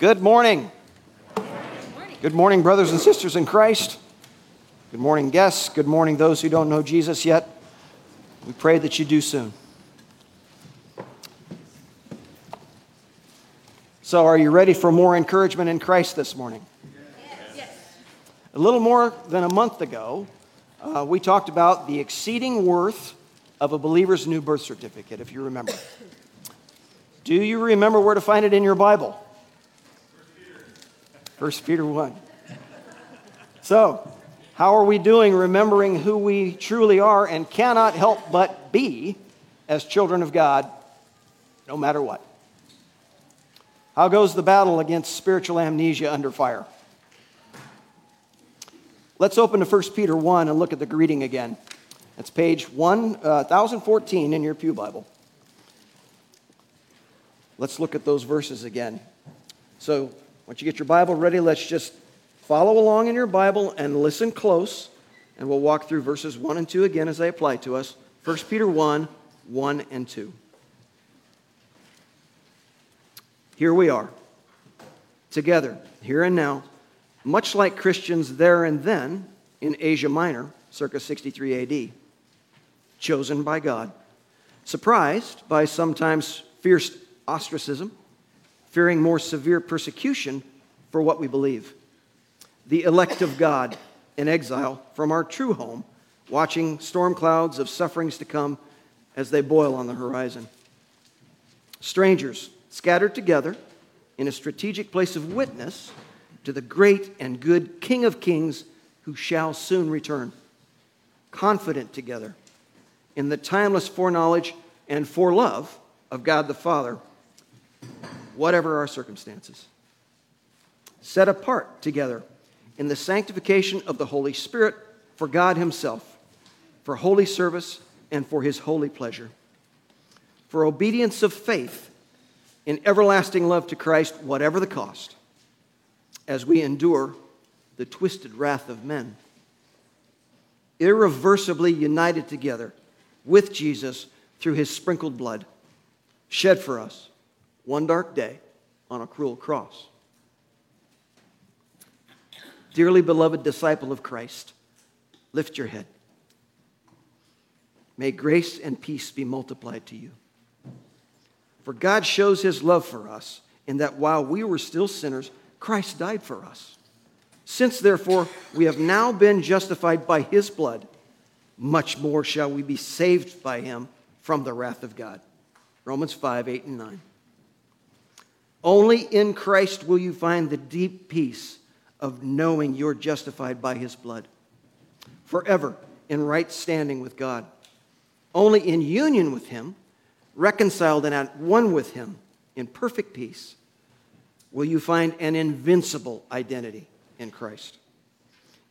Good morning. Good morning, brothers and sisters in Christ. Good morning, guests. Good morning, those who don't know Jesus yet. We pray that you do soon. So, are you ready for more encouragement in Christ this morning? Yes. A little more than a month ago, uh, we talked about the exceeding worth of a believer's new birth certificate, if you remember. Do you remember where to find it in your Bible? 1 Peter 1. So, how are we doing remembering who we truly are and cannot help but be as children of God, no matter what? How goes the battle against spiritual amnesia under fire? Let's open to 1 Peter 1 and look at the greeting again. It's page 1, uh, 1014 in your Pew Bible. Let's look at those verses again. So, once you get your Bible ready, let's just follow along in your Bible and listen close, and we'll walk through verses 1 and 2 again as they apply to us. 1 Peter 1 1 and 2. Here we are, together, here and now, much like Christians there and then in Asia Minor, circa 63 AD, chosen by God, surprised by sometimes fierce ostracism fearing more severe persecution for what we believe. The elect of God in exile from our true home, watching storm clouds of sufferings to come as they boil on the horizon. Strangers scattered together in a strategic place of witness to the great and good King of Kings who shall soon return. Confident together in the timeless foreknowledge and forelove of God the Father whatever our circumstances. Set apart together in the sanctification of the Holy Spirit for God Himself, for holy service and for His holy pleasure, for obedience of faith in everlasting love to Christ, whatever the cost, as we endure the twisted wrath of men. Irreversibly united together with Jesus through His sprinkled blood, shed for us one dark day on a cruel cross. Dearly beloved disciple of Christ, lift your head. May grace and peace be multiplied to you. For God shows his love for us in that while we were still sinners, Christ died for us. Since, therefore, we have now been justified by his blood, much more shall we be saved by him from the wrath of God. Romans 5 8 and 9. Only in Christ will you find the deep peace of knowing you're justified by his blood, forever in right standing with God. Only in union with him, reconciled and at one with him in perfect peace, will you find an invincible identity in Christ.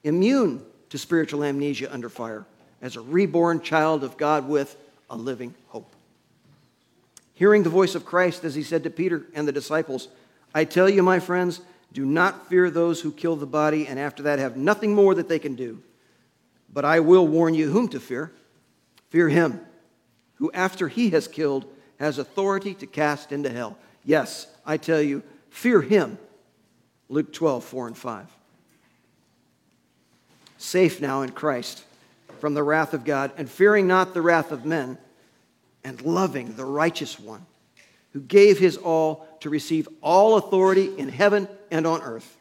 Immune to spiritual amnesia under fire as a reborn child of God with a living hope. Hearing the voice of Christ as he said to Peter and the disciples, I tell you, my friends, do not fear those who kill the body and after that have nothing more that they can do. But I will warn you whom to fear. Fear him who, after he has killed, has authority to cast into hell. Yes, I tell you, fear him. Luke 12, 4 and 5. Safe now in Christ from the wrath of God, and fearing not the wrath of men and loving the righteous one who gave his all to receive all authority in heaven and on earth,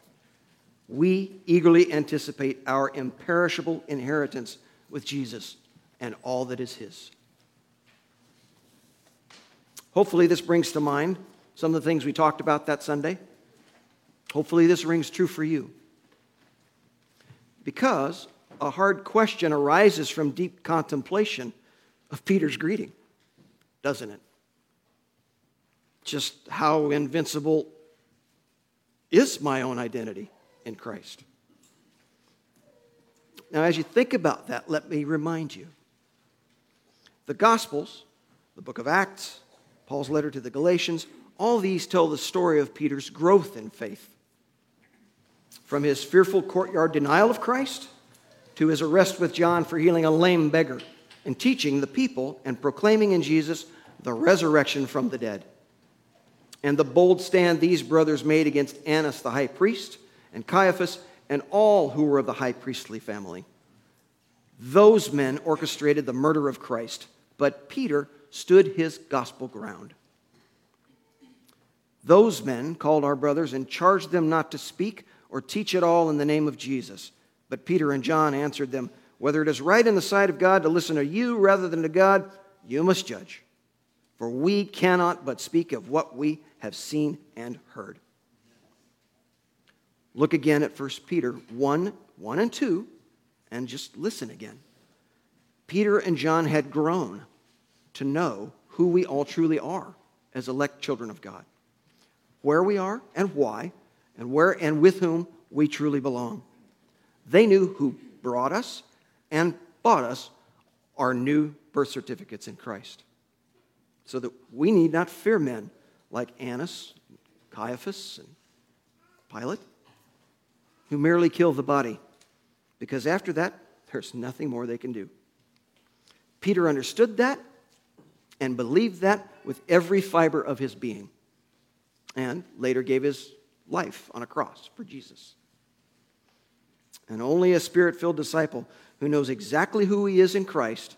we eagerly anticipate our imperishable inheritance with Jesus and all that is his. Hopefully, this brings to mind some of the things we talked about that Sunday. Hopefully, this rings true for you. Because a hard question arises from deep contemplation of Peter's greeting doesn't it? Just how invincible is my own identity in Christ? Now, as you think about that, let me remind you the Gospels, the book of Acts, Paul's letter to the Galatians, all these tell the story of Peter's growth in faith. From his fearful courtyard denial of Christ to his arrest with John for healing a lame beggar and teaching the people and proclaiming in Jesus the resurrection from the dead. and the bold stand these brothers made against Annas the high priest, and Caiaphas, and all who were of the high priestly family. Those men orchestrated the murder of Christ, but Peter stood his gospel ground. Those men called our brothers and charged them not to speak or teach at all in the name of Jesus. But Peter and John answered them, Whether it is right in the sight of God to listen to you rather than to God, you must judge. For we cannot but speak of what we have seen and heard. Look again at 1 Peter 1 1 and 2, and just listen again. Peter and John had grown to know who we all truly are as elect children of God, where we are and why, and where and with whom we truly belong. They knew who brought us and bought us our new birth certificates in Christ. So that we need not fear men like Annas, Caiaphas, and Pilate, who merely kill the body, because after that, there's nothing more they can do. Peter understood that and believed that with every fiber of his being, and later gave his life on a cross for Jesus. And only a spirit filled disciple who knows exactly who he is in Christ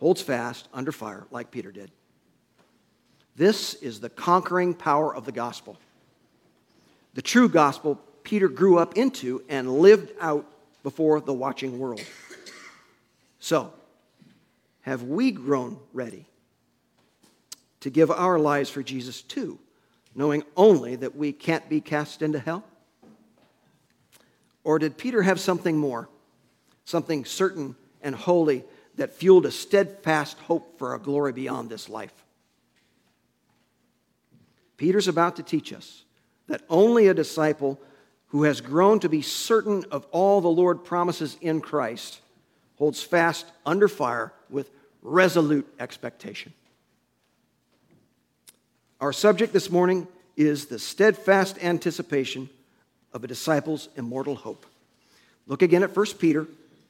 holds fast under fire like Peter did. This is the conquering power of the gospel. The true gospel Peter grew up into and lived out before the watching world. So, have we grown ready to give our lives for Jesus too, knowing only that we can't be cast into hell? Or did Peter have something more, something certain and holy that fueled a steadfast hope for a glory beyond this life? Peter's about to teach us that only a disciple who has grown to be certain of all the Lord promises in Christ holds fast under fire with resolute expectation. Our subject this morning is the steadfast anticipation of a disciple's immortal hope. Look again at 1 Peter,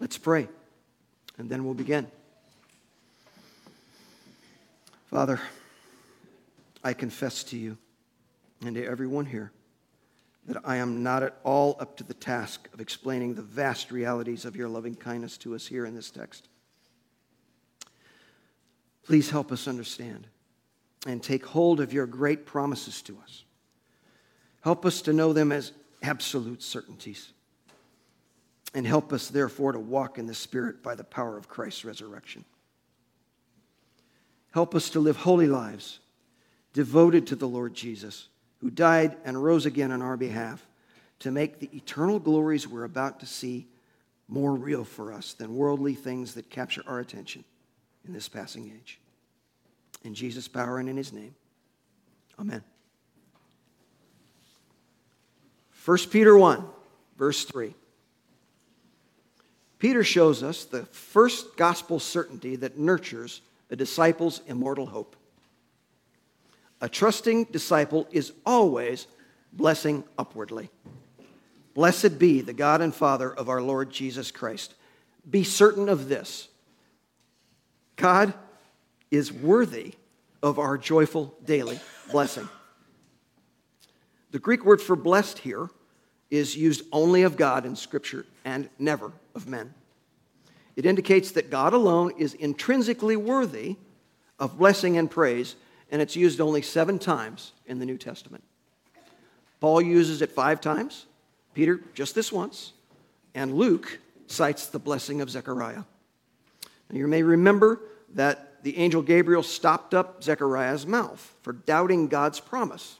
Let's pray, and then we'll begin. Father, I confess to you and to everyone here that I am not at all up to the task of explaining the vast realities of your loving kindness to us here in this text. Please help us understand and take hold of your great promises to us. Help us to know them as absolute certainties. And help us, therefore, to walk in the Spirit by the power of Christ's resurrection. Help us to live holy lives devoted to the Lord Jesus, who died and rose again on our behalf to make the eternal glories we're about to see more real for us than worldly things that capture our attention in this passing age. In Jesus' power and in his name. Amen. 1 Peter 1, verse 3. Peter shows us the first gospel certainty that nurtures a disciple's immortal hope. A trusting disciple is always blessing upwardly. Blessed be the God and Father of our Lord Jesus Christ. Be certain of this God is worthy of our joyful daily blessing. The Greek word for blessed here is used only of God in Scripture and never of men. It indicates that God alone is intrinsically worthy of blessing and praise, and it's used only seven times in the New Testament. Paul uses it five times, Peter just this once, and Luke cites the blessing of Zechariah. Now, you may remember that the angel Gabriel stopped up Zechariah's mouth for doubting God's promise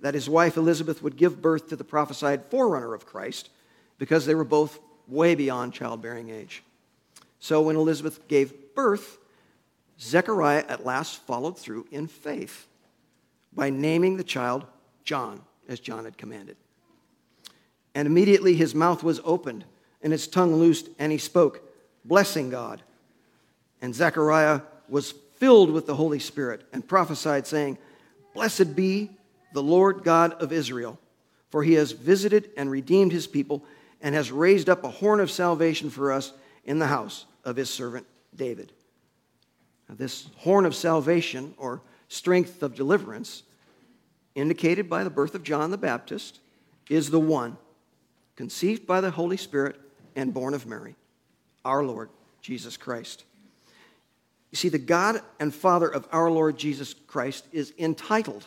that his wife Elizabeth would give birth to the prophesied forerunner of Christ because they were both way beyond childbearing age. So when Elizabeth gave birth, Zechariah at last followed through in faith by naming the child John, as John had commanded. And immediately his mouth was opened and his tongue loosed, and he spoke, blessing God. And Zechariah was filled with the Holy Spirit and prophesied, saying, Blessed be the Lord God of Israel, for he has visited and redeemed his people and has raised up a horn of salvation for us in the house of his servant David. Now, this horn of salvation, or strength of deliverance, indicated by the birth of John the Baptist, is the one conceived by the Holy Spirit and born of Mary, our Lord Jesus Christ. You see, the God and Father of our Lord Jesus Christ is entitled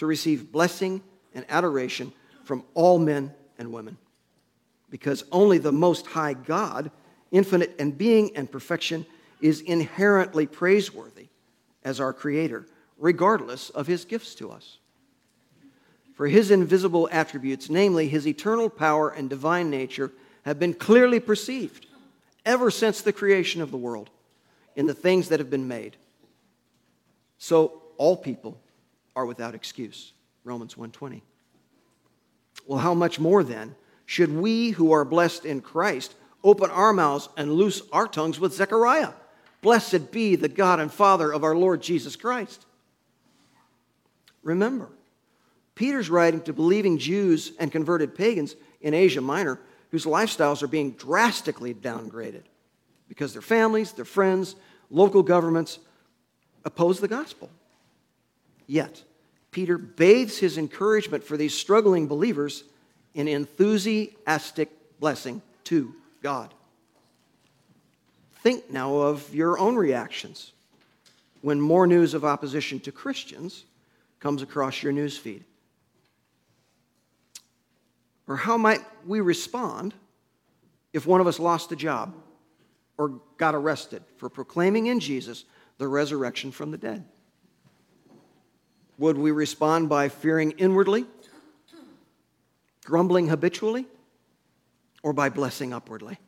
to receive blessing and adoration from all men and women because only the Most High God, infinite in being and perfection, is inherently praiseworthy as our Creator, regardless of His gifts to us. For His invisible attributes, namely His eternal power and divine nature, have been clearly perceived ever since the creation of the world in the things that have been made. So all people are without excuse. Romans 1:20. Well, how much more then should we who are blessed in Christ open our mouths and loose our tongues with Zechariah? Blessed be the God and Father of our Lord Jesus Christ. Remember, Peter's writing to believing Jews and converted pagans in Asia Minor whose lifestyles are being drastically downgraded because their families, their friends, local governments oppose the gospel. Yet, Peter bathes his encouragement for these struggling believers in enthusiastic blessing to God. Think now of your own reactions when more news of opposition to Christians comes across your news feed. Or how might we respond if one of us lost a job or got arrested for proclaiming in Jesus the resurrection from the dead? Would we respond by fearing inwardly, grumbling habitually, or by blessing upwardly?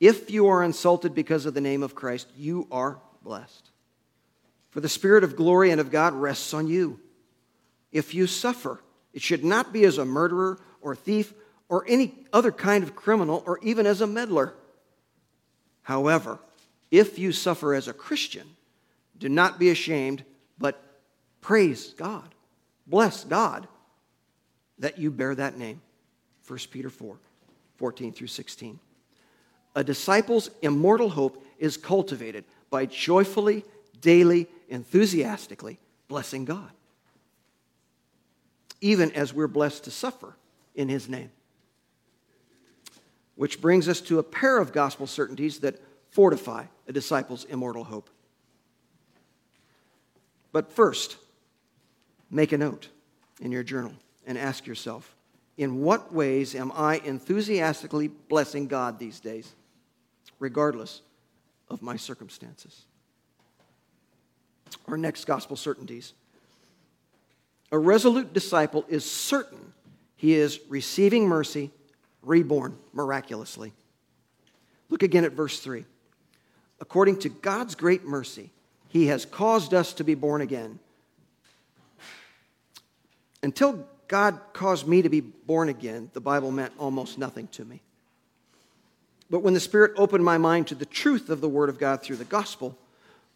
If you are insulted because of the name of Christ, you are blessed. For the Spirit of glory and of God rests on you. If you suffer, it should not be as a murderer or thief or any other kind of criminal or even as a meddler. However, if you suffer as a Christian, do not be ashamed, but praise God. Bless God that you bear that name. 1 Peter 4 14 through 16. A disciple's immortal hope is cultivated by joyfully, daily, enthusiastically blessing God even as we're blessed to suffer in his name. Which brings us to a pair of gospel certainties that fortify a disciple's immortal hope. But first, make a note in your journal and ask yourself in what ways am I enthusiastically blessing God these days, regardless of my circumstances? Our next gospel certainties a resolute disciple is certain he is receiving mercy, reborn miraculously. Look again at verse 3. According to God's great mercy, he has caused us to be born again. Until God caused me to be born again, the Bible meant almost nothing to me. But when the Spirit opened my mind to the truth of the Word of God through the gospel,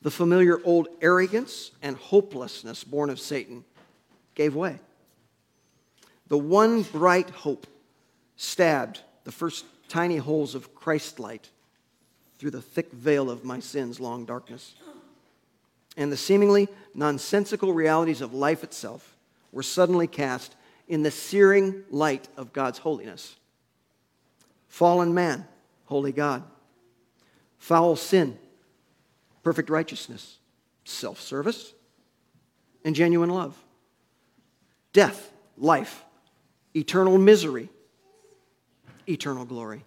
the familiar old arrogance and hopelessness born of Satan gave way. The one bright hope stabbed the first tiny holes of Christ light through the thick veil of my sin's long darkness. And the seemingly nonsensical realities of life itself were suddenly cast in the searing light of God's holiness. Fallen man, holy God. Foul sin, perfect righteousness, self service, and genuine love death, life, eternal misery, eternal glory.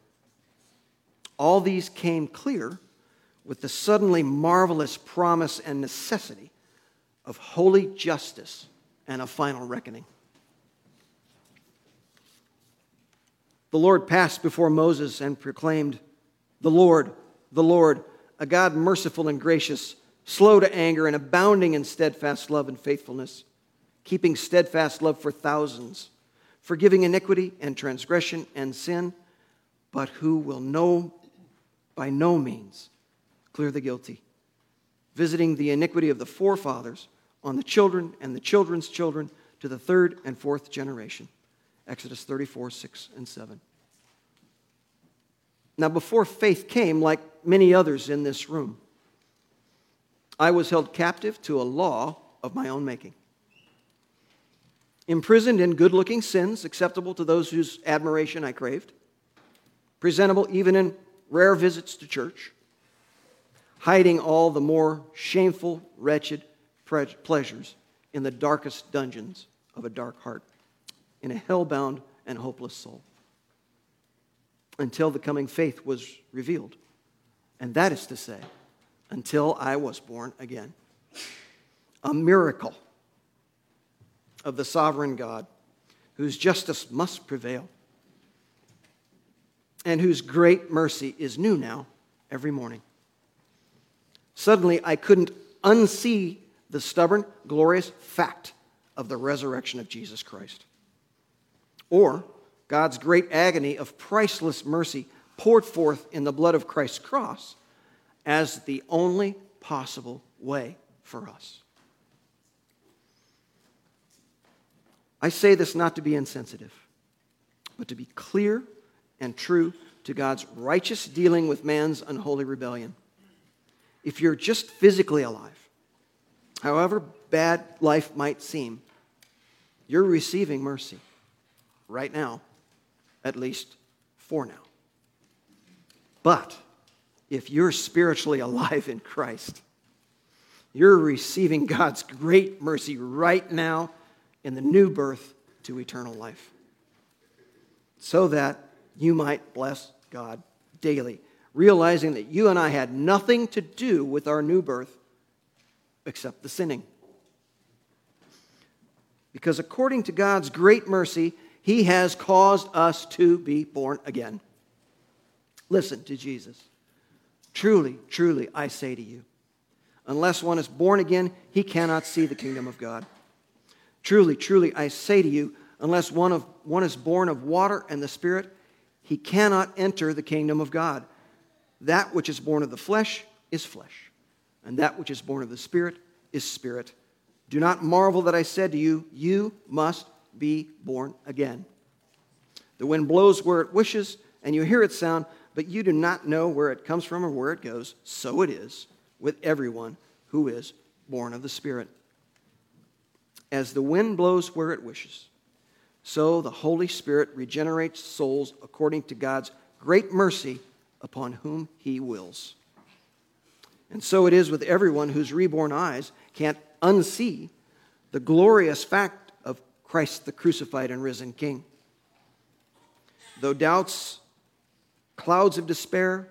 All these came clear with the suddenly marvelous promise and necessity of holy justice and a final reckoning. The Lord passed before Moses and proclaimed, The Lord, the Lord, a God merciful and gracious, slow to anger, and abounding in steadfast love and faithfulness, keeping steadfast love for thousands, forgiving iniquity and transgression and sin, but who will know by no means clear the guilty, visiting the iniquity of the forefathers on the children and the children's children to the third and fourth generation. Exodus 34, 6 and 7. Now, before faith came, like many others in this room, I was held captive to a law of my own making. Imprisoned in good looking sins acceptable to those whose admiration I craved, presentable even in rare visits to church, hiding all the more shameful, wretched pleasures in the darkest dungeons of a dark heart, in a hell-bound and hopeless soul, until the coming faith was revealed. And that is to say, until I was born again. A miracle of the sovereign God, whose justice must prevail, and whose great mercy is new now every morning. Suddenly, I couldn't unsee the stubborn, glorious fact of the resurrection of Jesus Christ. Or God's great agony of priceless mercy poured forth in the blood of Christ's cross as the only possible way for us. I say this not to be insensitive, but to be clear and true to God's righteous dealing with man's unholy rebellion. If you're just physically alive, however bad life might seem, you're receiving mercy right now, at least for now. But if you're spiritually alive in Christ, you're receiving God's great mercy right now in the new birth to eternal life, so that you might bless God daily, realizing that you and I had nothing to do with our new birth except the sinning. Because according to God's great mercy, He has caused us to be born again. Listen to Jesus. Truly, truly, I say to you, unless one is born again, he cannot see the kingdom of God. Truly, truly, I say to you, unless one, of, one is born of water and the Spirit, he cannot enter the kingdom of God. That which is born of the flesh is flesh, and that which is born of the Spirit is spirit. Do not marvel that I said to you, You must be born again. The wind blows where it wishes, and you hear its sound, but you do not know where it comes from or where it goes. So it is with everyone who is born of the Spirit. As the wind blows where it wishes, so the Holy Spirit regenerates souls according to God's great mercy upon whom he wills. And so it is with everyone whose reborn eyes can't unsee the glorious fact of Christ the crucified and risen King. Though doubts, clouds of despair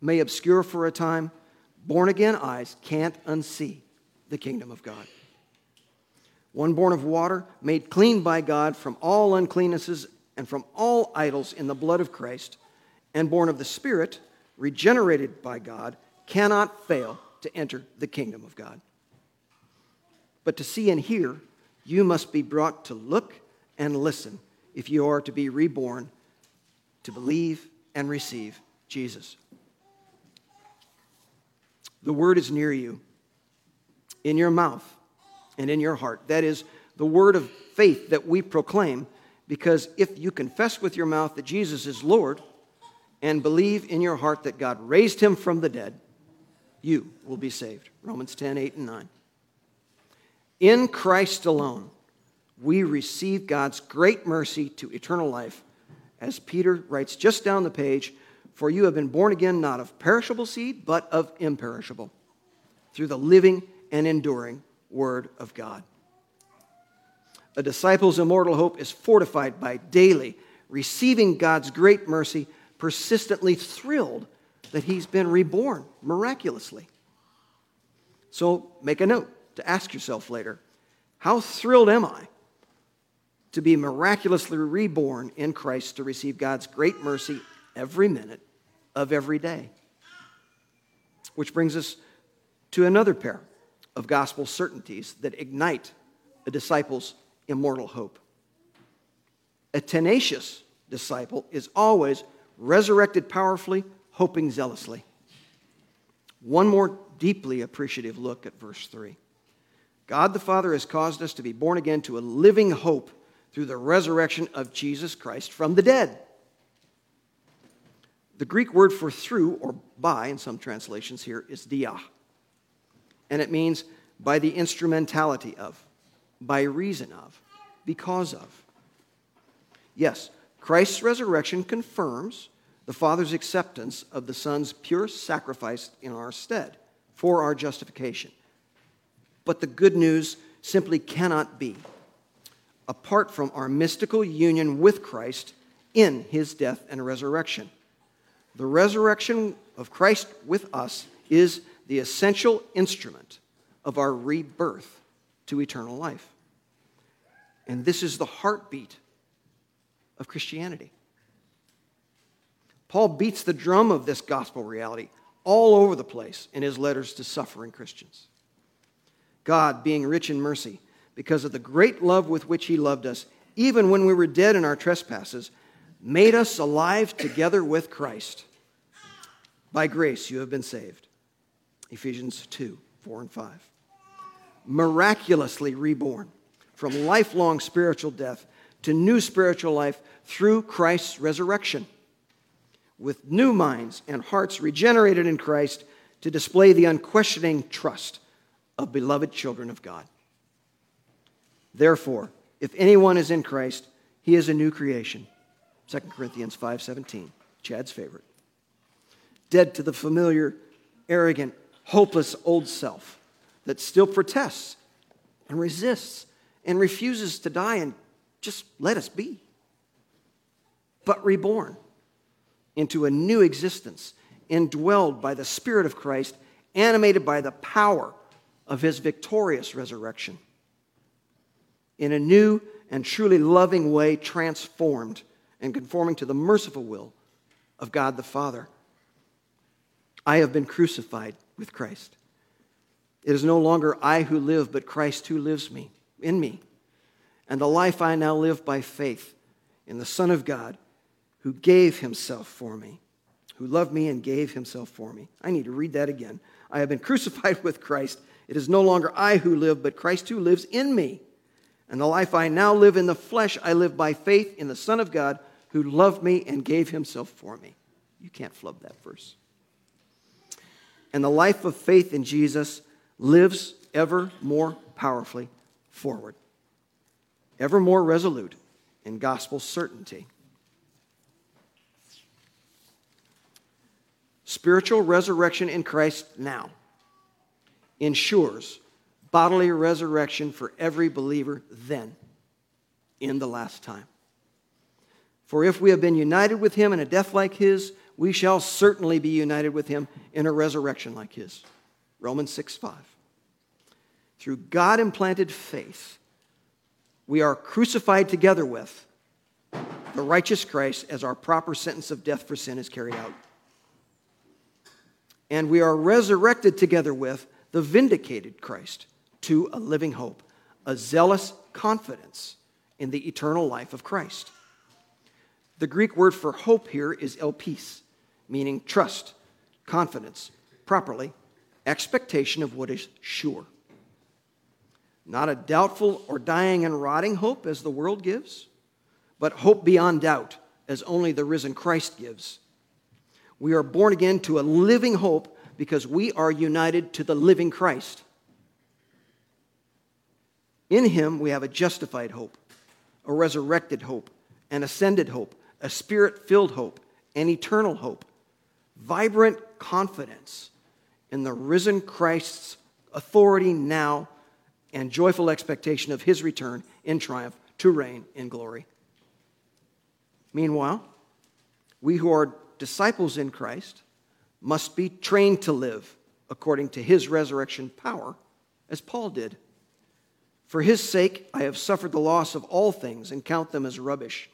may obscure for a time, born again eyes can't unsee the kingdom of God. One born of water, made clean by God from all uncleannesses and from all idols in the blood of Christ, and born of the Spirit, regenerated by God cannot fail to enter the kingdom of God. But to see and hear, you must be brought to look and listen if you are to be reborn, to believe and receive Jesus. The word is near you, in your mouth and in your heart. That is the word of faith that we proclaim, because if you confess with your mouth that Jesus is Lord and believe in your heart that God raised him from the dead, you will be saved. Romans 10, 8, and 9. In Christ alone, we receive God's great mercy to eternal life. As Peter writes just down the page, for you have been born again not of perishable seed, but of imperishable, through the living and enduring Word of God. A disciple's immortal hope is fortified by daily receiving God's great mercy, persistently thrilled that he's been reborn miraculously. So make a note to ask yourself later how thrilled am I to be miraculously reborn in Christ to receive God's great mercy every minute of every day? Which brings us to another pair of gospel certainties that ignite a disciple's immortal hope. A tenacious disciple is always resurrected powerfully, hoping zealously. One more deeply appreciative look at verse 3. God the Father has caused us to be born again to a living hope through the resurrection of Jesus Christ from the dead. The Greek word for through or by in some translations here is dia. And it means by the instrumentality of, by reason of, because of. Yes, Christ's resurrection confirms the Father's acceptance of the Son's pure sacrifice in our stead for our justification. But the good news simply cannot be apart from our mystical union with Christ in his death and resurrection. The resurrection of Christ with us is the essential instrument of our rebirth to eternal life. And this is the heartbeat of Christianity. Paul beats the drum of this gospel reality all over the place in his letters to suffering Christians. God, being rich in mercy, because of the great love with which he loved us, even when we were dead in our trespasses, made us alive together with Christ. By grace you have been saved. Ephesians 2 4 and 5. Miraculously reborn from lifelong spiritual death to new spiritual life through Christ's resurrection, with new minds and hearts regenerated in Christ to display the unquestioning trust of beloved children of God. Therefore, if anyone is in Christ, he is a new creation. 2 Corinthians 5:17, Chad's favorite. Dead to the familiar, arrogant, hopeless old self that still protests and resists and refuses to die and just let us be. But reborn into a new existence, indwelled by the Spirit of Christ, animated by the power of his victorious resurrection in a new and truly loving way, transformed and conforming to the merciful will of God the Father. I have been crucified with Christ. It is no longer I who live, but Christ who lives me in me. And the life I now live by faith in the Son of God who gave himself for me, who loved me and gave himself for me. I need to read that again. I have been crucified with Christ. It is no longer I who live, but Christ who lives in me. And the life I now live in the flesh, I live by faith in the Son of God who loved me and gave himself for me. You can't flub that verse. And the life of faith in Jesus lives ever more powerfully forward, ever more resolute in gospel certainty. Spiritual resurrection in Christ now ensures bodily resurrection for every believer then, in the last time. For if we have been united with him in a death like his, we shall certainly be united with him in a resurrection like his. Romans 6 5. Through God implanted faith, we are crucified together with the righteous Christ as our proper sentence of death for sin is carried out. And we are resurrected together with the vindicated Christ to a living hope, a zealous confidence in the eternal life of Christ. The Greek word for hope here is elpis, meaning trust, confidence, properly, expectation of what is sure. Not a doubtful or dying and rotting hope as the world gives, but hope beyond doubt as only the risen Christ gives. We are born again to a living hope because we are united to the living Christ. In him, we have a justified hope, a resurrected hope, an ascended hope, a spirit filled hope, an eternal hope, vibrant confidence in the risen Christ's authority now and joyful expectation of his return in triumph to reign in glory. Meanwhile, we who are disciples in Christ must be trained to live according to his resurrection power, as Paul did. For his sake, I have suffered the loss of all things and count them as rubbish,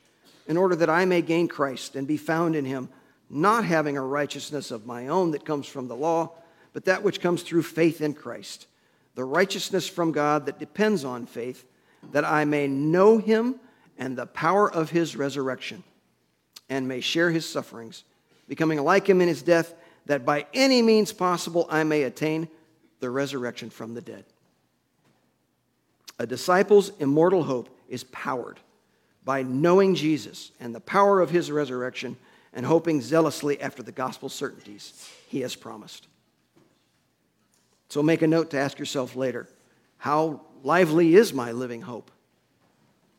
in order that I may gain Christ and be found in him, not having a righteousness of my own that comes from the law, but that which comes through faith in Christ, the righteousness from God that depends on faith, that I may know him and the power of his resurrection, and may share his sufferings, becoming like him in his death, that by any means possible I may attain the resurrection from the dead. A disciple's immortal hope is powered by knowing Jesus and the power of his resurrection and hoping zealously after the gospel certainties he has promised. So make a note to ask yourself later how lively is my living hope?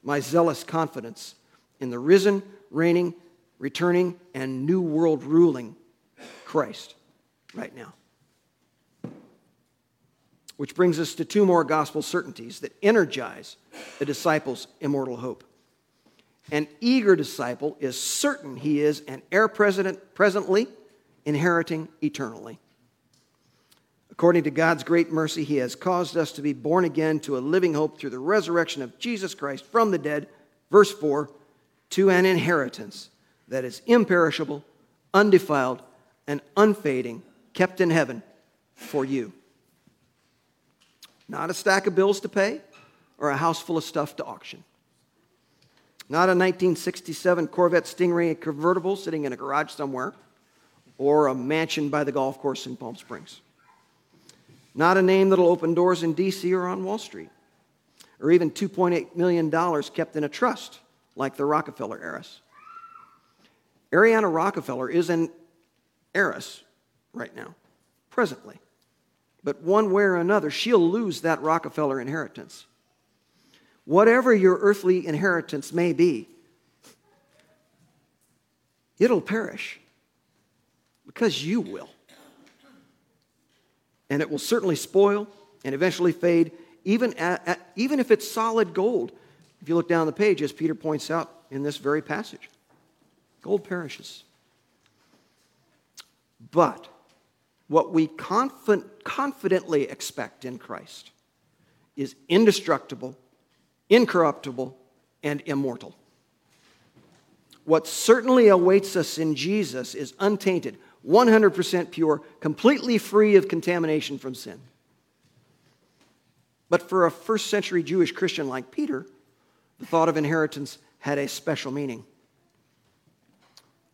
My zealous confidence in the risen, reigning, returning, and new world ruling Christ right now. Which brings us to two more gospel certainties that energize the disciple's immortal hope. An eager disciple is certain he is an heir president presently, inheriting eternally. According to God's great mercy, He has caused us to be born again to a living hope through the resurrection of Jesus Christ from the dead, verse 4, to an inheritance that is imperishable, undefiled, and unfading, kept in heaven for you. Not a stack of bills to pay or a house full of stuff to auction. Not a 1967 Corvette Stingray convertible sitting in a garage somewhere or a mansion by the golf course in Palm Springs. Not a name that'll open doors in D.C. or on Wall Street, or even $2.8 million kept in a trust like the Rockefeller heiress. Ariana Rockefeller is an heiress right now, presently. But one way or another, she'll lose that Rockefeller inheritance. Whatever your earthly inheritance may be, it'll perish because you will. And it will certainly spoil and eventually fade, even, at, even if it's solid gold. If you look down the page, as Peter points out in this very passage, gold perishes. But what we confident, confidently expect in Christ is indestructible, incorruptible, and immortal. What certainly awaits us in Jesus is untainted, 100% pure, completely free of contamination from sin. But for a first century Jewish Christian like Peter, the thought of inheritance had a special meaning.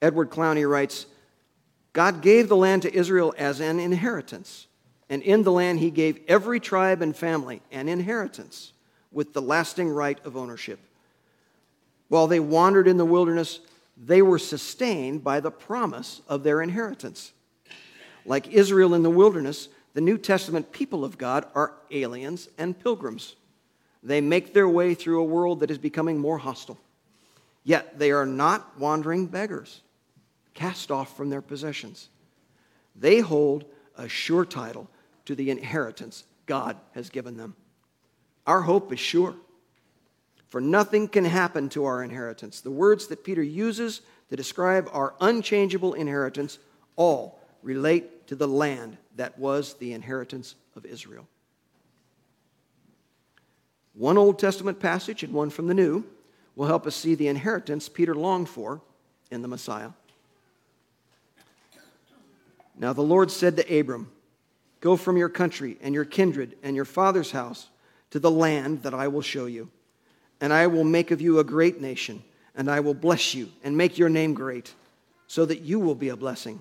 Edward Clowney writes God gave the land to Israel as an inheritance, and in the land he gave every tribe and family an inheritance with the lasting right of ownership. While they wandered in the wilderness, they were sustained by the promise of their inheritance. Like Israel in the wilderness, the New Testament people of God are aliens and pilgrims. They make their way through a world that is becoming more hostile. Yet they are not wandering beggars, cast off from their possessions. They hold a sure title to the inheritance God has given them. Our hope is sure. For nothing can happen to our inheritance. The words that Peter uses to describe our unchangeable inheritance all relate to the land that was the inheritance of Israel. One Old Testament passage and one from the New will help us see the inheritance Peter longed for in the Messiah. Now the Lord said to Abram, Go from your country and your kindred and your father's house to the land that I will show you and I will make of you a great nation, and I will bless you and make your name great, so that you will be a blessing.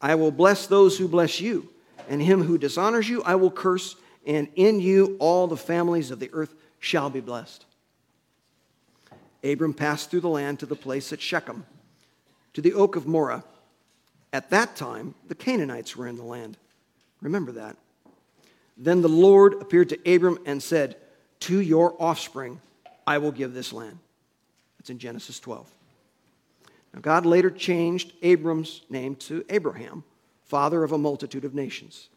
I will bless those who bless you, and him who dishonors you I will curse, and in you all the families of the earth shall be blessed. Abram passed through the land to the place at Shechem, to the oak of Moreh. At that time, the Canaanites were in the land. Remember that. Then the Lord appeared to Abram and said, To your offspring, I will give this land. That's in Genesis 12. Now, God later changed Abram's name to Abraham, father of a multitude of nations.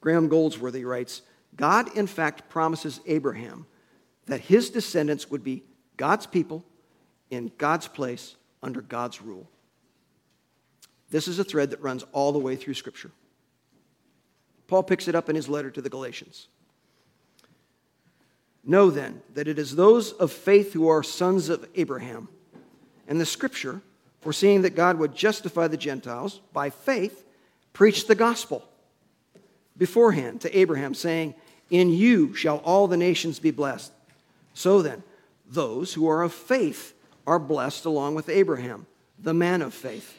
Graham Goldsworthy writes God, in fact, promises Abraham that his descendants would be God's people in God's place under God's rule. This is a thread that runs all the way through Scripture. Paul picks it up in his letter to the Galatians. Know then that it is those of faith who are sons of Abraham. And the scripture, foreseeing that God would justify the Gentiles by faith, preached the gospel beforehand to Abraham, saying, In you shall all the nations be blessed. So then, those who are of faith are blessed along with Abraham, the man of faith.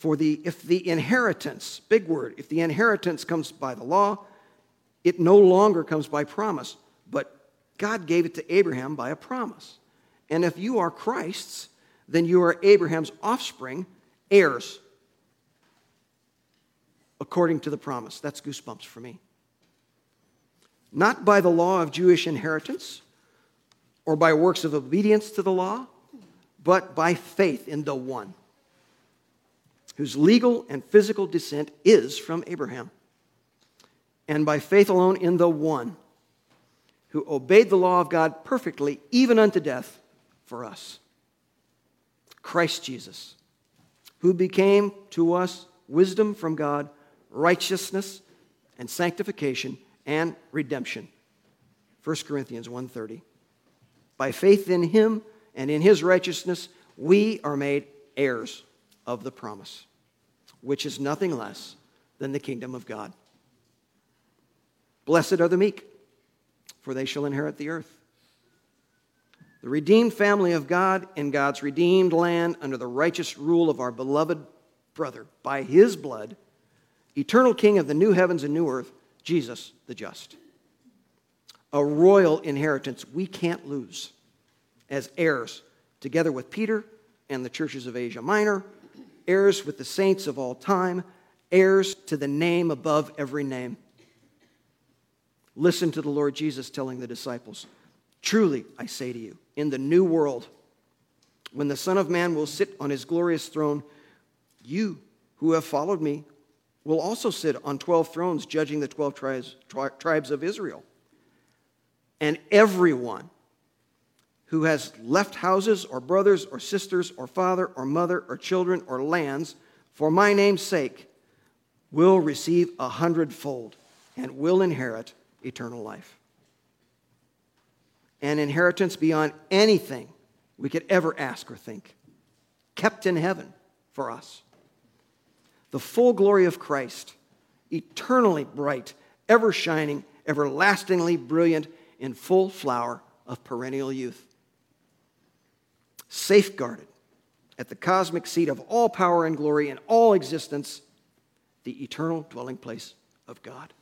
For the, if the inheritance, big word, if the inheritance comes by the law, it no longer comes by promise, but God gave it to Abraham by a promise. And if you are Christ's, then you are Abraham's offspring, heirs, according to the promise. That's goosebumps for me not by the law of Jewish inheritance or by works of obedience to the law, but by faith in the one whose legal and physical descent is from Abraham, and by faith alone in the one who obeyed the law of God perfectly, even unto death, for us. Christ Jesus, who became to us wisdom from God, righteousness, and sanctification and redemption. 1 Corinthians 1:30. By faith in him and in his righteousness we are made heirs of the promise, which is nothing less than the kingdom of God. Blessed are the meek, for they shall inherit the earth. The redeemed family of God in God's redeemed land under the righteous rule of our beloved brother by his blood, eternal king of the new heavens and new earth Jesus the just. A royal inheritance we can't lose as heirs, together with Peter and the churches of Asia Minor, heirs with the saints of all time, heirs to the name above every name. Listen to the Lord Jesus telling the disciples Truly, I say to you, in the new world, when the Son of Man will sit on his glorious throne, you who have followed me will also sit on 12 thrones, judging the 12 tribes, tri- tribes of Israel. And everyone who has left houses or brothers or sisters or father or mother or children or lands for my name's sake will receive a hundredfold and will inherit eternal life. An inheritance beyond anything we could ever ask or think, kept in heaven for us the full glory of Christ, eternally bright, ever shining, everlastingly brilliant, in full flower of perennial youth. Safeguarded at the cosmic seat of all power and glory and all existence, the eternal dwelling place of God.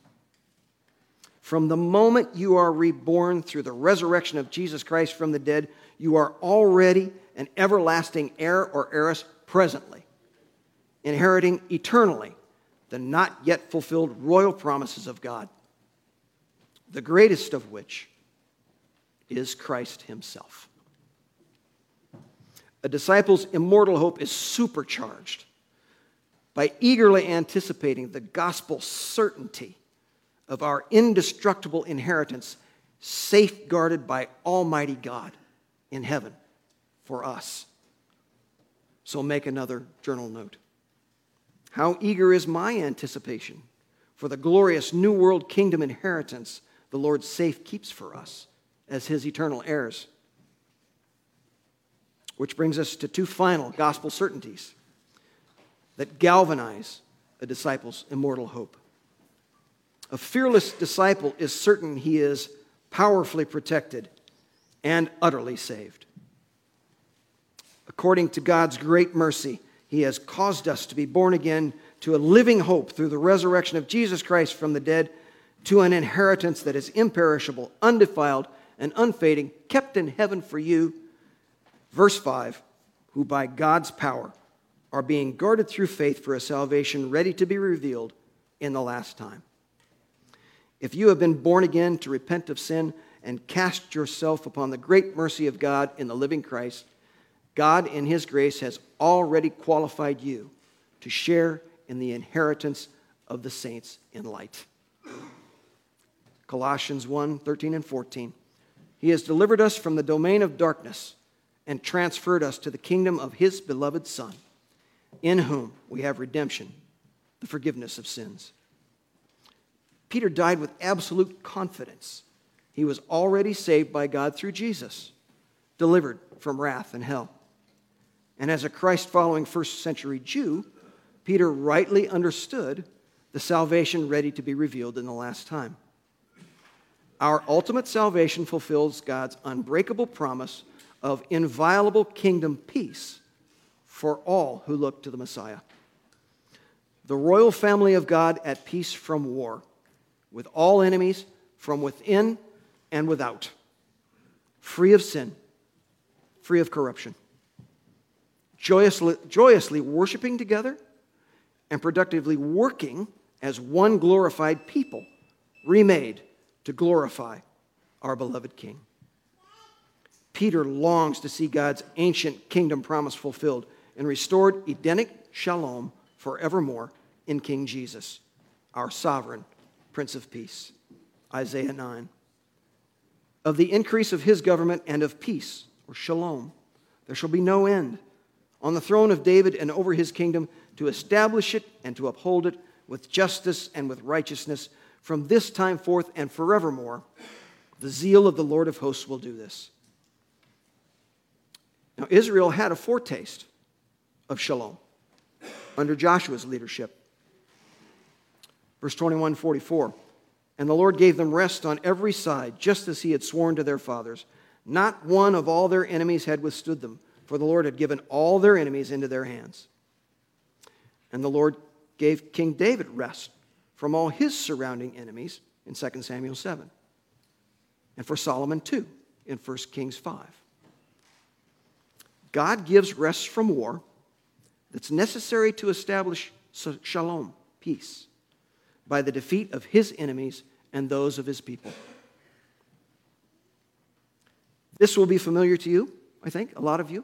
From the moment you are reborn through the resurrection of Jesus Christ from the dead, you are already an everlasting heir or heiress presently inheriting eternally the not yet fulfilled royal promises of God, the greatest of which is Christ Himself. A disciple's immortal hope is supercharged by eagerly anticipating the gospel certainty of our indestructible inheritance, safeguarded by Almighty God in heaven for us. So make another journal note. How eager is my anticipation for the glorious New World Kingdom inheritance the Lord safe keeps for us as his eternal heirs. Which brings us to two final gospel certainties that galvanize a disciple's immortal hope. A fearless disciple is certain he is powerfully protected and utterly saved. According to God's great mercy, he has caused us to be born again to a living hope through the resurrection of Jesus Christ from the dead, to an inheritance that is imperishable, undefiled, and unfading, kept in heaven for you. Verse 5 Who by God's power are being guarded through faith for a salvation ready to be revealed in the last time. If you have been born again to repent of sin and cast yourself upon the great mercy of God in the living Christ, God, in His grace, has already qualified you to share in the inheritance of the saints in light. Colossians 1 13 and 14. He has delivered us from the domain of darkness and transferred us to the kingdom of His beloved Son, in whom we have redemption, the forgiveness of sins. Peter died with absolute confidence. He was already saved by God through Jesus, delivered from wrath and hell. And as a Christ following first century Jew, Peter rightly understood the salvation ready to be revealed in the last time. Our ultimate salvation fulfills God's unbreakable promise of inviolable kingdom peace for all who look to the Messiah. The royal family of God at peace from war, with all enemies from within and without, free of sin, free of corruption, joyously, joyously worshiping together and productively working as one glorified people, remade to glorify our beloved King. Peter longs to see God's ancient kingdom promise fulfilled and restored Edenic shalom forevermore in King Jesus, our sovereign Prince of Peace. Isaiah 9. Of the increase of his government and of peace, or shalom, there shall be no end on the throne of David and over his kingdom to establish it and to uphold it with justice and with righteousness from this time forth and forevermore. The zeal of the Lord of hosts will do this. Now, Israel had a foretaste of shalom under Joshua's leadership. Verse 21 44. And the Lord gave them rest on every side, just as he had sworn to their fathers. Not one of all their enemies had withstood them, for the Lord had given all their enemies into their hands. And the Lord gave King David rest from all his surrounding enemies in 2 Samuel 7, and for Solomon too in 1 Kings 5. God gives rest from war that's necessary to establish shalom, peace, by the defeat of his enemies and those of his people. This will be familiar to you, I think, a lot of you.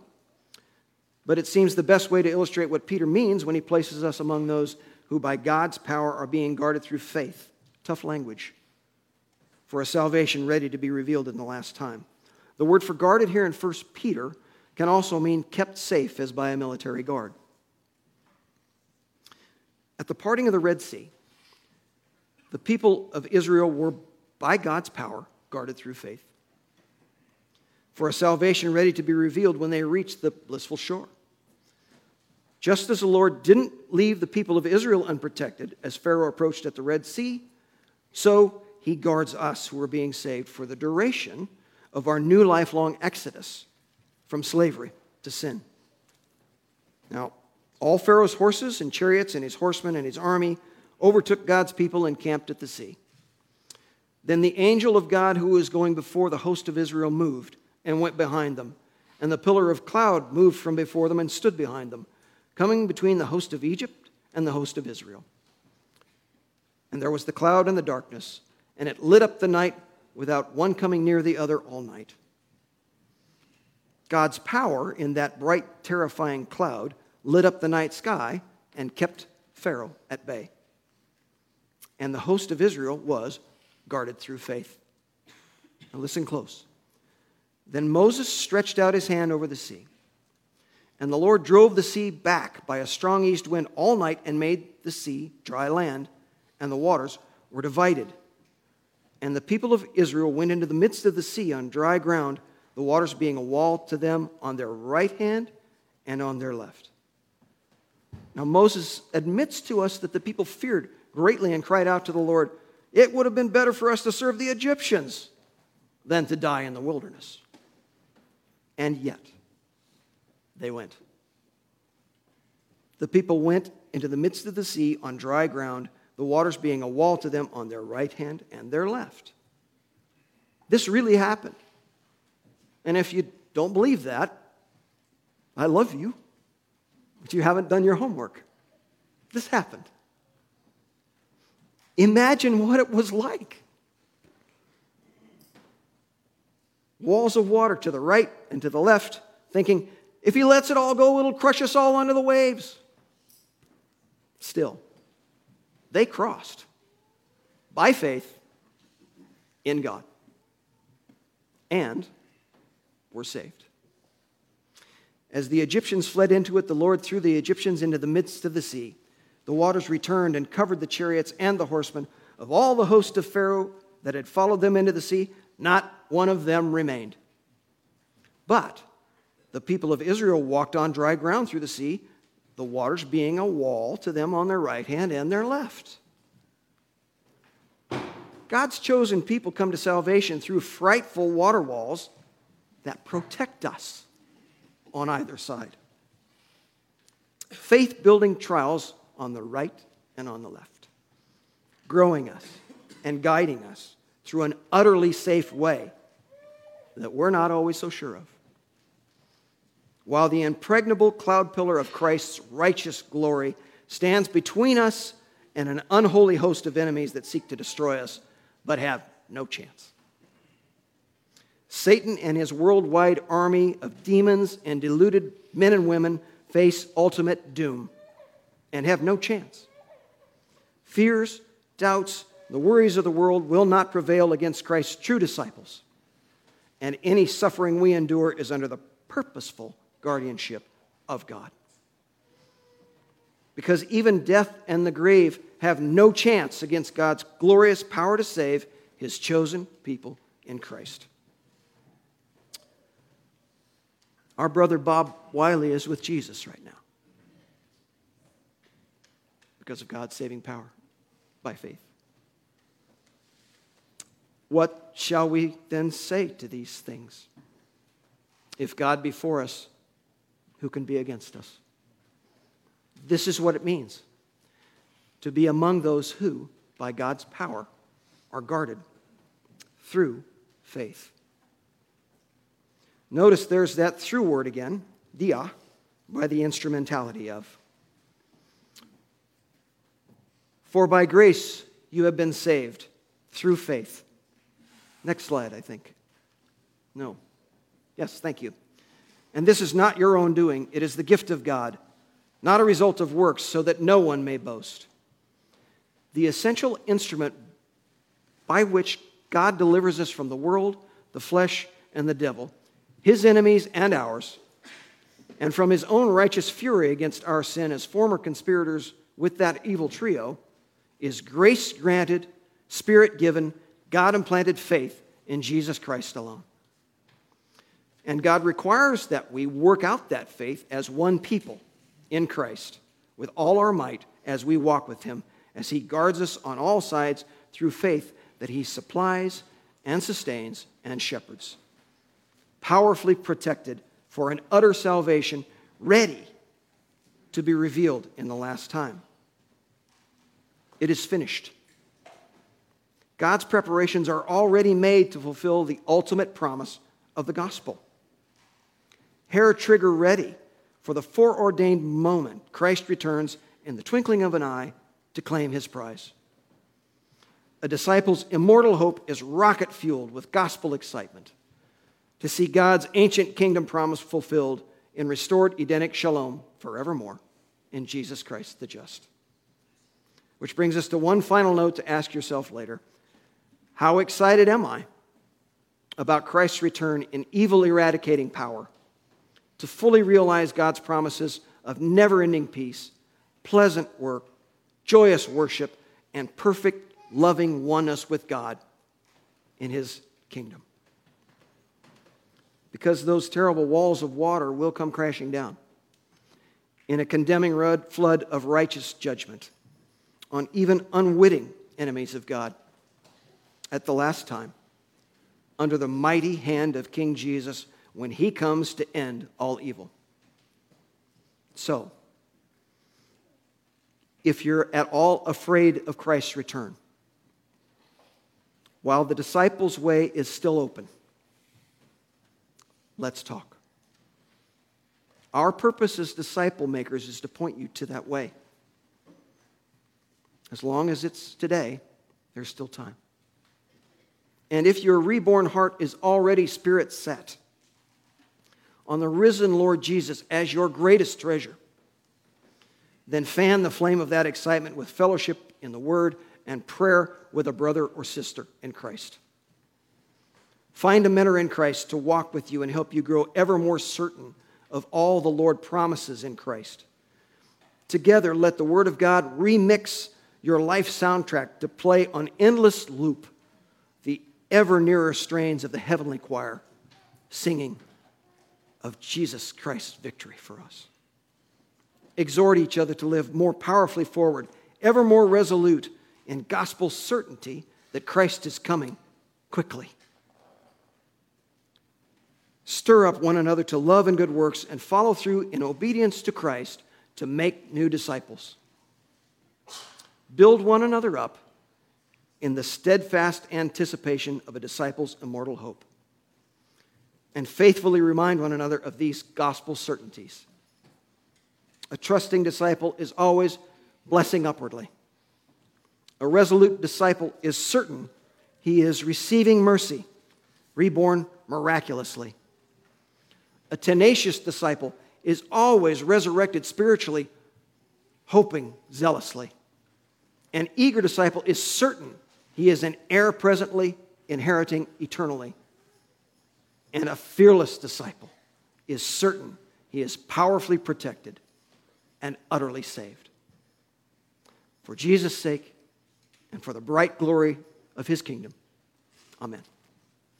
But it seems the best way to illustrate what Peter means when he places us among those who by God's power are being guarded through faith. Tough language for a salvation ready to be revealed in the last time. The word for guarded here in 1 Peter can also mean kept safe as by a military guard. At the parting of the Red Sea, the people of Israel were, by God's power, guarded through faith for a salvation ready to be revealed when they reached the blissful shore. Just as the Lord didn't leave the people of Israel unprotected as Pharaoh approached at the Red Sea, so he guards us who are being saved for the duration of our new lifelong exodus from slavery to sin. Now, all Pharaoh's horses and chariots and his horsemen and his army overtook God's people and camped at the sea. Then the angel of God who was going before the host of Israel moved and went behind them. And the pillar of cloud moved from before them and stood behind them, coming between the host of Egypt and the host of Israel. And there was the cloud and the darkness, and it lit up the night without one coming near the other all night. God's power in that bright, terrifying cloud lit up the night sky and kept Pharaoh at bay. And the host of Israel was guarded through faith. Now, listen close. Then Moses stretched out his hand over the sea. And the Lord drove the sea back by a strong east wind all night and made the sea dry land, and the waters were divided. And the people of Israel went into the midst of the sea on dry ground, the waters being a wall to them on their right hand and on their left. Now, Moses admits to us that the people feared greatly and cried out to the Lord, It would have been better for us to serve the Egyptians than to die in the wilderness. And yet, they went. The people went into the midst of the sea on dry ground, the waters being a wall to them on their right hand and their left. This really happened. And if you don't believe that, I love you, but you haven't done your homework. This happened. Imagine what it was like. walls of water to the right and to the left, thinking, if he lets it all go, it'll crush us all under the waves. Still, they crossed by faith in God. And were saved. As the Egyptians fled into it, the Lord threw the Egyptians into the midst of the sea. The waters returned and covered the chariots and the horsemen of all the host of Pharaoh that had followed them into the sea. Not one of them remained. But the people of Israel walked on dry ground through the sea, the waters being a wall to them on their right hand and their left. God's chosen people come to salvation through frightful water walls that protect us on either side. Faith building trials on the right and on the left, growing us and guiding us through an utterly safe way that we're not always so sure of. While the impregnable cloud pillar of Christ's righteous glory stands between us and an unholy host of enemies that seek to destroy us, but have no chance. Satan and his worldwide army of demons and deluded men and women face ultimate doom and have no chance. Fears, doubts, the worries of the world will not prevail against Christ's true disciples. And any suffering we endure is under the purposeful guardianship of God. Because even death and the grave have no chance against God's glorious power to save his chosen people in Christ. Our brother Bob Wiley is with Jesus right now because of God's saving power by faith. What shall we then say to these things? If God be for us, who can be against us? This is what it means to be among those who, by God's power, are guarded through faith. Notice there's that through word again, dia, by the instrumentality of. For by grace you have been saved through faith. Next slide, I think. No. Yes, thank you. And this is not your own doing, it is the gift of God, not a result of works, so that no one may boast. The essential instrument by which God delivers us from the world, the flesh, and the devil his enemies and ours, and from his own righteous fury against our sin as former conspirators with that evil trio, is grace granted, spirit given, God implanted faith in Jesus Christ alone. And God requires that we work out that faith as one people in Christ with all our might as we walk with Him, as He guards us on all sides through faith that He supplies and sustains and shepherds powerfully protected for an utter salvation, ready to be revealed in the last time. It is finished. God's preparations are already made to fulfill the ultimate promise of the gospel. Hair trigger ready for the foreordained moment Christ returns in the twinkling of an eye to claim his prize. A disciple's immortal hope is rocket fueled with gospel excitement to see God's ancient kingdom promise fulfilled in restored Edenic shalom forevermore in Jesus Christ the just. Which brings us to one final note to ask yourself later How excited am I about Christ's return in evil eradicating power to fully realize God's promises of never ending peace, pleasant work, joyous worship, and perfect loving oneness with God in His kingdom? Because those terrible walls of water will come crashing down in a condemning flood of righteous judgment on even unwitting enemies of God at the last time under the mighty hand of King Jesus when he comes to end all evil. So, if you're at all afraid of Christ's return, while the disciples' way is still open, Let's talk. Our purpose as disciple makers is to point you to that way. As long as it's today, there's still time. And if your reborn heart is already spirit set on the risen Lord Jesus as your greatest treasure, then fan the flame of that excitement with fellowship in the Word and prayer with a brother or sister in Christ. Find a mentor in Christ to walk with you and help you grow ever more certain of all the Lord promises in Christ. Together, let the Word of God remix your life soundtrack to play on endless loop the ever nearer strains of the heavenly choir singing of Jesus Christ's victory for us. Exhort each other to live more powerfully forward, ever more resolute in gospel certainty that Christ is coming quickly. Stir up one another to love and good works and follow through in obedience to Christ to make new disciples. Build one another up in the steadfast anticipation of a disciple's immortal hope. And faithfully remind one another of these gospel certainties. A trusting disciple is always blessing upwardly. A resolute disciple is certain he is receiving mercy, reborn miraculously. A tenacious disciple is always resurrected spiritually, hoping zealously. An eager disciple is certain he is an heir presently, inheriting eternally. And a fearless disciple is certain he is powerfully protected and utterly saved. For Jesus' sake and for the bright glory of his kingdom. Amen.